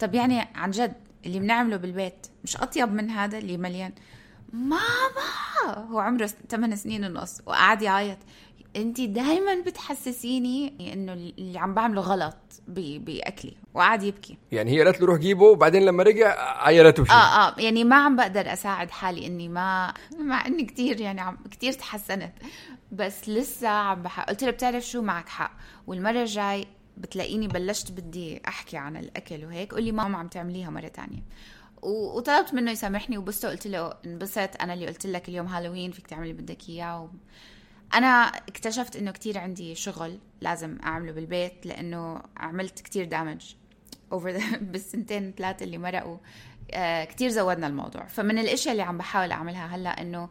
طب يعني عن جد اللي بنعمله بالبيت مش أطيب من هذا؟ اللي مليان. ماما! هو عمره 8 سنين ونص وقعد يعيط. انت دائما بتحسسيني انه اللي عم بعمله غلط بأكلي وقعد يبكي. يعني هي قالت له روح جيبه وبعدين لما رجع عيرته فيه. آه آه يعني ما عم بقدر أساعد حالي إني ما مع إني كثير يعني عم كثير تحسنت. بس لسه عم بح... قلت له بتعرف شو معك حق. والمرة الجاي بتلاقيني بلشت بدي أحكي عن الأكل وهيك. قولي ماما عم تعمليها مرة تانية. وطلبت منه يسامحني وبسته قلت له انبسط. أنا اللي قلت لك اليوم هالوين فيك تعملي بدك إياه و... أنا اكتشفت إنه كتير عندي شغل لازم أعمله بالبيت لأنه عملت كتير دامج اوفر بالسنتين ثلاثة اللي مرقوا. آه كتير زودنا الموضوع. فمن الأشياء اللي عم بحاول أعملها هلأ إنه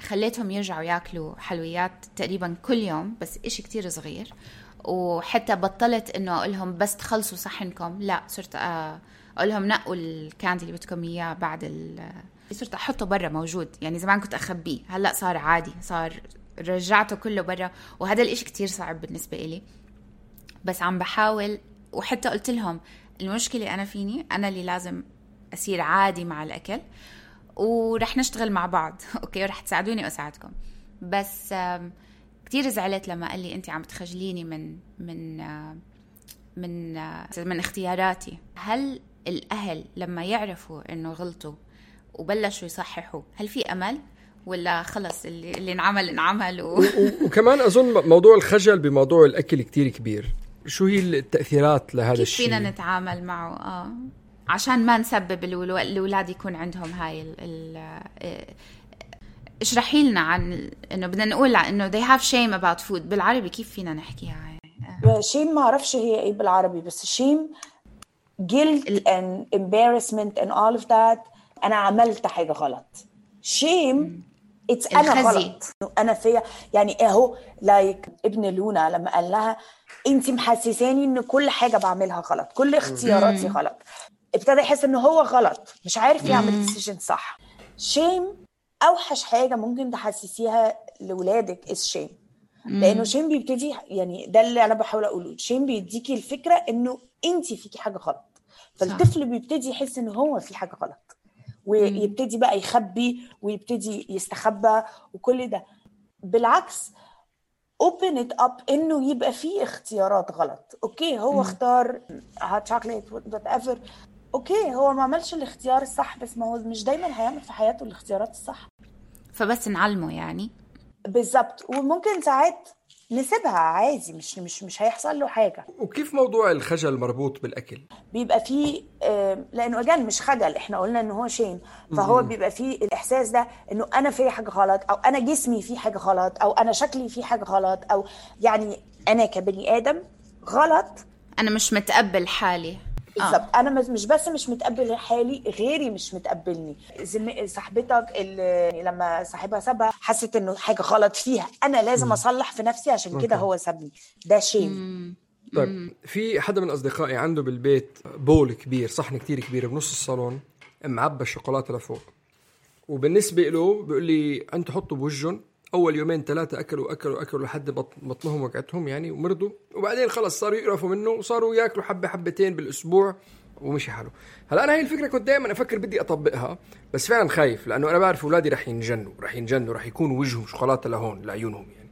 خليتهم يرجعوا ياكلوا حلويات تقريبا كل يوم بس إشي كتير صغير. وحتى بطلت إنه أقول لهم بس تخلصوا صحنكم. لا صرت أقول لهم نقوا الكاندي اللي بدكم إياه بعد ال صرت أحطه برا موجود. يعني زمان كنت أخبيه. هلأ صار عادي صار رجعته كله برا وهذا الإشي كتير صعب بالنسبة إلي. بس عم بحاول وحتى قلت لهم المشكلة أنا فيني أنا اللي لازم أصير عادي مع الأكل ورح نشتغل مع بعض. أوكي ورح تساعدوني وأساعدكم بس كتير زعلت لما قال لي أنت عم تخجليني من من من من اختياراتي. هل الأهل لما يعرفوا إنه غلطوا وبلشوا يصححوا هل في أمل؟ ولا خلص اللي, اللي انعمل انعمل و... وكمان أظن موضوع الخجل بموضوع الأكل كتير كبير. شو هي التأثيرات لهذا كيف الشيء؟ فينا نتعامل معه؟ آه. عشان ما نسبب الأولاد يكون عندهم هاي ال ال آه، اشرحي لنا عن إنه بدنا نقول إنه they have shame about food. بالعربي كيف فينا نحكيها يعني shame ما أعرفش هي إيه بالعربي بس shame guilt and embarrassment and all of that أنا عملت حاجة غلط. shame it's أنا غلط. أنا فيا. يعني أهو like ابن لونا لما قال لها انت محسساني إن كل حاجة بعملها غلط كل اختياراتي غلط. ابتدى يحس إن هو غلط مش عارف يعمل decision صح. shame أوحش حاجة ممكن تحسسيها لاولادك is shame لأنه shame بيبتدي يعني ده اللي أنا بحاول أقوله. shame بيديكي الفكرة إنه انت فيكي حاجة غلط. فالطفل بيبتدي يحس إن هو في حاجة غلط. ويبتدي بقى يخبي ويبتدي يستخبى وكل ده. بالعكس open it up إنه يبقى في اختيارات غلط. okay هو اختار hot chocolate whatever okay هو ما عملش الاختيار الصح بس ما هو مش دايما هيعمل في حياته الاختيارات الصح. فبس نعلمه يعني. بالظبط. وممكن ساعات نسيبها عادي مش مش مش هيحصل له حاجة. وكيف موضوع الخجل مربوط بالأكل؟ بيبقى فيه لأنه اجان مش خجل إحنا قلنا ان هو شيم فهو بيبقى فيه الإحساس ده إنه أنا في حاجة غلط أو أنا جسمي فيه حاجة غلط أو أنا شكلي فيه حاجة غلط أو يعني أنا كبني آدم غلط. أنا مش متقبل حالي. بالظبط آه. أنا مش بس مش متقبل حالي غيري مش متقبلني. صاحبتك اللي لما صاحبها سابها حست إنه حاجة غلط فيها. أنا لازم أصلح في نفسي عشان كده هو سابني. ده شيم طيب في حدا من أصدقائي عنده بالبيت بول كبير صحن كتير كبير بنص الصالون معبى الشوكولاتة لفوق. وبالنسبة له بيقول لي أنتوا حطوا بوجهن أول يومين ثلاثة أكلوا أكلوا أكلوا لحد بطنهم وقعتهم يعني ومرضوا. وبعدين خلص صاروا يقرفوا منه وصاروا ياكلوا حبة حبتين بالأسبوع ومشي حاله. هلا أنا هي الفكرة كنت دائما أفكر بدي أطبقها بس فعلا خايف لأنه أنا بعرف أولادي رح ينجنوا رح ينجنوا رح يكون وجههم شوكولاتة لهون لعيونهم يعني.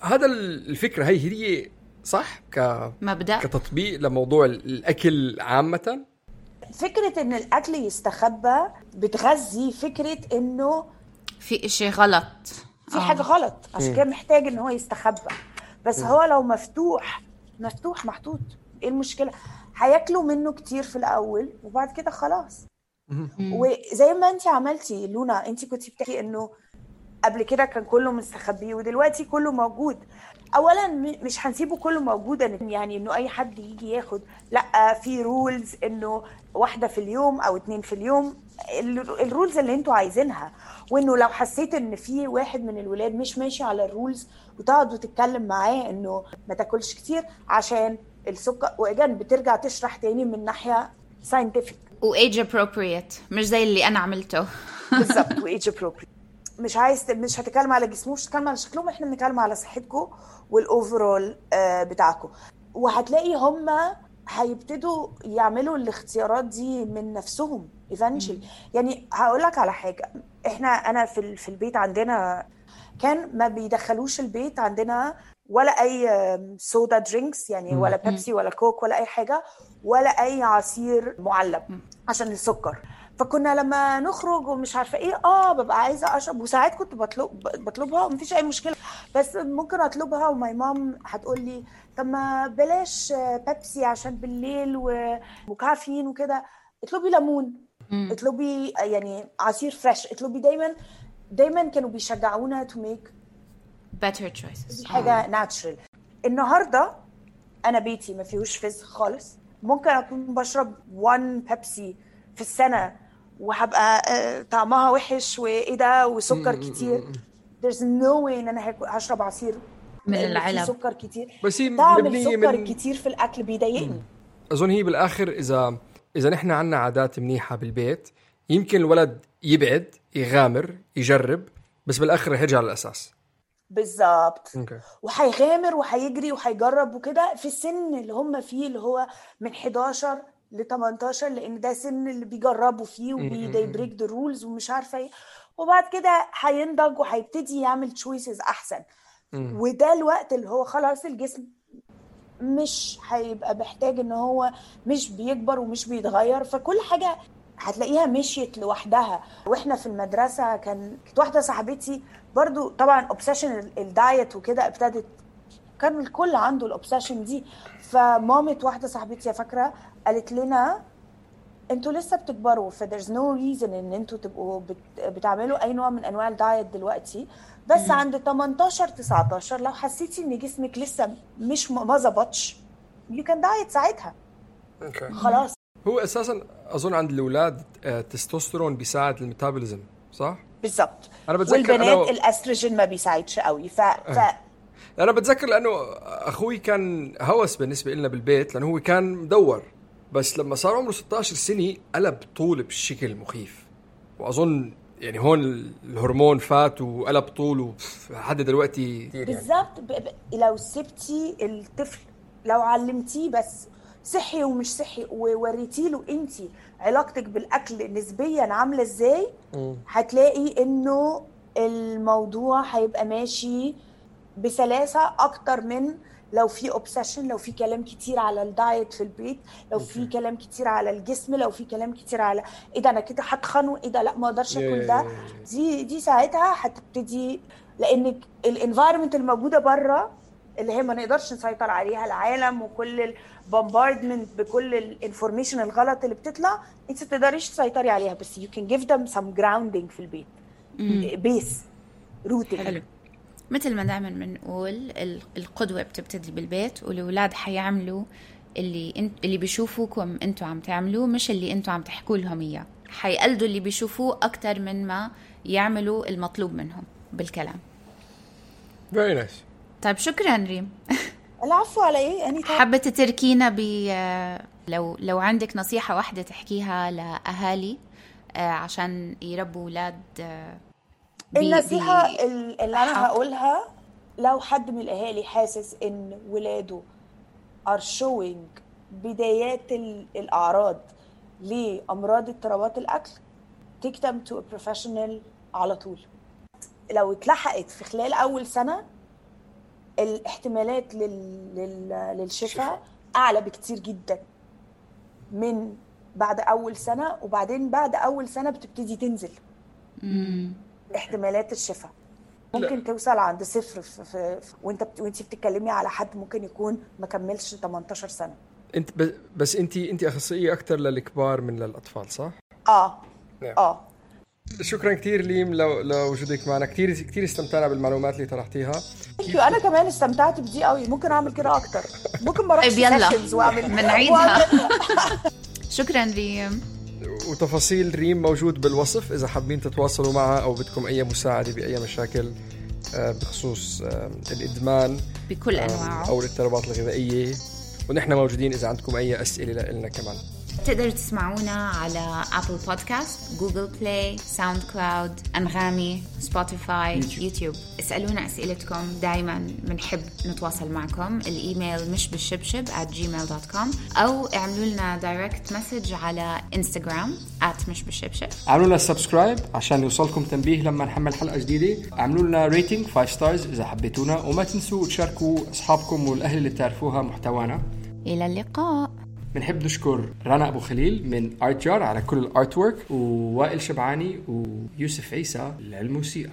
هذا الفكرة هي هي صح؟ ك مبدأ. كتطبيق لموضوع الأكل عامة؟ فكرة إن الأكل يستخبى بتغذي فكرة إنه في إشي غلط. في حاجة غلط عشان كده محتاج إن هو يستخبى. بس هو لو مفتوح مفتوح محطوط إيه المشكلة؟ هياكلوا منه كتير في الأول وبعد كده خلاص. وزي ما انت عملتي لونا انت كنت بتحكي إنه قبل كده كان كله مستخبي ودلوقتي كله موجود. اولا مش هنسيبه كله موجودا يعني إنه أي حد يجي ياخد. لأ في rules إنه واحدة في اليوم أو اتنين في اليوم. ال rules اللي أنتوا عايزينها. وإنه لو حسيت إن في واحد من الولاد مش ماشي على ال rules وتقعد وتتكلم معاه إنه ما تاكلش كتير عشان السكر و again بترجع تشرح تاني من ناحية scientific و age appropriate مش زي اللي أنا عملته. بالظبط و age appropriate مش عايز مش هتكلم على جسمه مش هتكلم على شكلهم إحنا بنتكلم على صحتكم وال overall بتاعكم. وهتلاقي هم هيبتدوا يعملوا الاختيارات دي من نفسهم eventually يعني هقول لك على حاجة. إحنا أنا في في البيت عندنا كان ما بيدخلوش البيت عندنا ولا أي soda drinks يعني ولا بيبسي ولا كوك ولا أي حاجة ولا أي عصير معلب عشان السكر. فكنا لما نخرج ومش عارفة إيه آه ببقى عايزة أشرب. وساعات كنت بطلب بطلبها ومفيش أي مشكلة. بس ممكن أطلبها و my mom هتقول لي طب ما بلاش بيبسي عشان بالليل وكافيين وكده. اطلبي ليمون. اطلبي يعني عصير فريش اطلبي دايما دايما كانوا بيشجعونا to make better choices. حاجة natural النهارده أنا بيتي ما فيهوش فيز خالص. ممكن أكون بشرب 1 بيبسي في السنة وهبقى آه، طعمها وحش وايه ده وسكر كتير. there's no way إن أنا هشرب عصير من العلب. سكر كتير. بس هي طعم السكر من- كتير في الأكل بيضايقني. أظن هي بالآخر إذا إذا نحن عنا عادات منيحة بالبيت يمكن الولد يبعد يغامر يجرب بس بالآخر رح يرجع للاساس بالظبط. okay. وهيغامر وهيجري وهيجرب وكده في السن اللي هم فيه اللي هو من 11 ل 18 لأن ده سن اللي بيجربوا فيه وبي break the rules ومش عارفة إيه. وبعد كده هينضج وهيبتدي يعمل choices أحسن. وده الوقت اللي هو خلاص الجسم مش هيبقى محتاج إن هو مش بيكبر ومش بيتغير. فكل حاجة هتلاقيها مشيت لوحدها. وإحنا في المدرسة كان كانت واحدة صاحبتي برضو طبعا obsession ال diet وكده ابتدت كان الكل عنده ال obsession دي. فمامة واحدة صاحبتي فاكرة قالت لنا أنتوا لسه بتكبروا ف there's no reason إن أنتوا تبقوا بت... بتعملوا أي نوع من أنواع ال diet دلوقتي. بس عند 18 19 لو حسيتي إن جسمك لسه مش م- ما ظبطش you can diet ساعتها. okay خلاص. هو أساسا أظن عند الأولاد آه، التستوستيرون بيساعد ال metabolism صح؟ بالظبط أنا بتذكر والبنات أنا- الأستروجين ما بيساعدش قوي ف, ف... أنا بتذكر لأنه أخوي كان هوس بالنسبة لنا بالبيت لأنه هو كان مدور. بس لما صار عمره 16 سنة قلب طول بشكل مخيف وأظن يعني هون الهرمون فات وقلب طوله لحد دلوقتي يعني. بالظبط ب... ب... لو سبتي الطفل لو علمتيه بس صحي ومش صحي ووريتي له انت علاقتك بالأكل نسبيا عاملة إزاي هتلاقي انه الموضوع هيبقى ماشي بسلاسة أكتر من لو في obsession لو في كلام كتير على ال diet في البيت لو في كلام كتير على الجسم لو في كلام كتير على إيه ده أنا كده هتخن إيه ده لأ ما أقدرش أكل ده. دي دي ساعتها هتبتدي لأن ال environment الموجودة بره اللي هي ما نقدرش نسيطر عليها العالم وكل ال bombardment بكل ال information الغلط اللي بتطلع أنت ما تقدريش تسيطري عليها بس you can give them some grounding في البيت. base روتين حلو. مثل ما دائما بنقول ال- القدوة بتبتدي بالبيت والأولاد حيعملوا اللي انت اللي بيشوفوكم أنتوا عم تعملوه مش اللي أنتوا عم تحكوا لهم إياه. حيقلدوا اللي بيشوفوه أكتر من ما يعملوا المطلوب منهم بالكلام. very nice طيب شكرا ريم. العفو على إيه اني حابة تتركينا ب لو لو عندك نصيحة واحدة تحكيها لأهالي آه، عشان يربوا أولاد آه، بي- النصيحة بي- ال- اللي أنا حق. هقولها لو حد من الأهالي حاسس إن ولاده are showing بدايات ال- الأعراض لأمراض اضطرابات الأكل take them to a professional على طول. لو اتلحقت في خلال أول سنة الاحتمالات لل... لل... للشفاء أعلى بكتير جدا من بعد أول سنة وبعدين بعد أول سنة بتبتدي تنزل. احتمالات الشفاء. ممكن توصل عند صفر في, في, وانت بت... وانت بتتكلمي على حد ممكن يكون ما كملش 18 سنة. انت ب- بس انت انت أخصائية أكثر للكبار من للأطفال صح؟ آه. نعم. آه. شكرا كثير ليم لو لوجودك معنا. كثير كثير استمتعنا بالمعلومات اللي طرحتيها. أنا كمان استمتعت بدي قوي. ممكن أعمل كده أكتر. ممكن ما أروحش طيب واعمل بنعيدها شكرا ريم وتفاصيل ريم موجود بالوصف. إذا حابين تتواصلوا معها أو بدكم أي مساعدة بأي مشاكل آه، بخصوص آه، الإدمان بكل آه، أنواعه. أو الاضطرابات الغذائية. ونحن موجودين إذا عندكم أي أسئلة لنا كمان. تقدروا تسمعونا على Apple Podcast Google Play SoundCloud أنغامي Spotify YouTube, YouTube. اسألونا أسئلتكم دائما بنحب نتواصل معكم. الإيميل مش بالشبشب at gmail.com أو اعملوا لنا direct message على Instagram at مش بالشبشب. اعملوا لنا subscribe عشان يوصلكم تنبيه لما نحمل حلقة جديدة. اعملوا لنا rating 5 stars إذا حبيتونا. وما تنسوا تشاركوا أصحابكم والأهل اللي بتعرفوها محتوانا. إلى اللقاء. بنحب نشكر رنا أبو خليل من آرت جار على كل الآرت ورك ووائل شبعاني ويوسف عيسى للموسيقى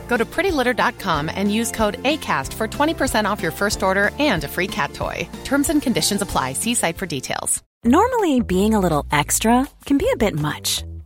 Go to prettylitter.com and use code ACAST for 20% off your first order and a free cat toy. Terms and conditions apply. See site for details. Normally, being a little extra can be a bit much,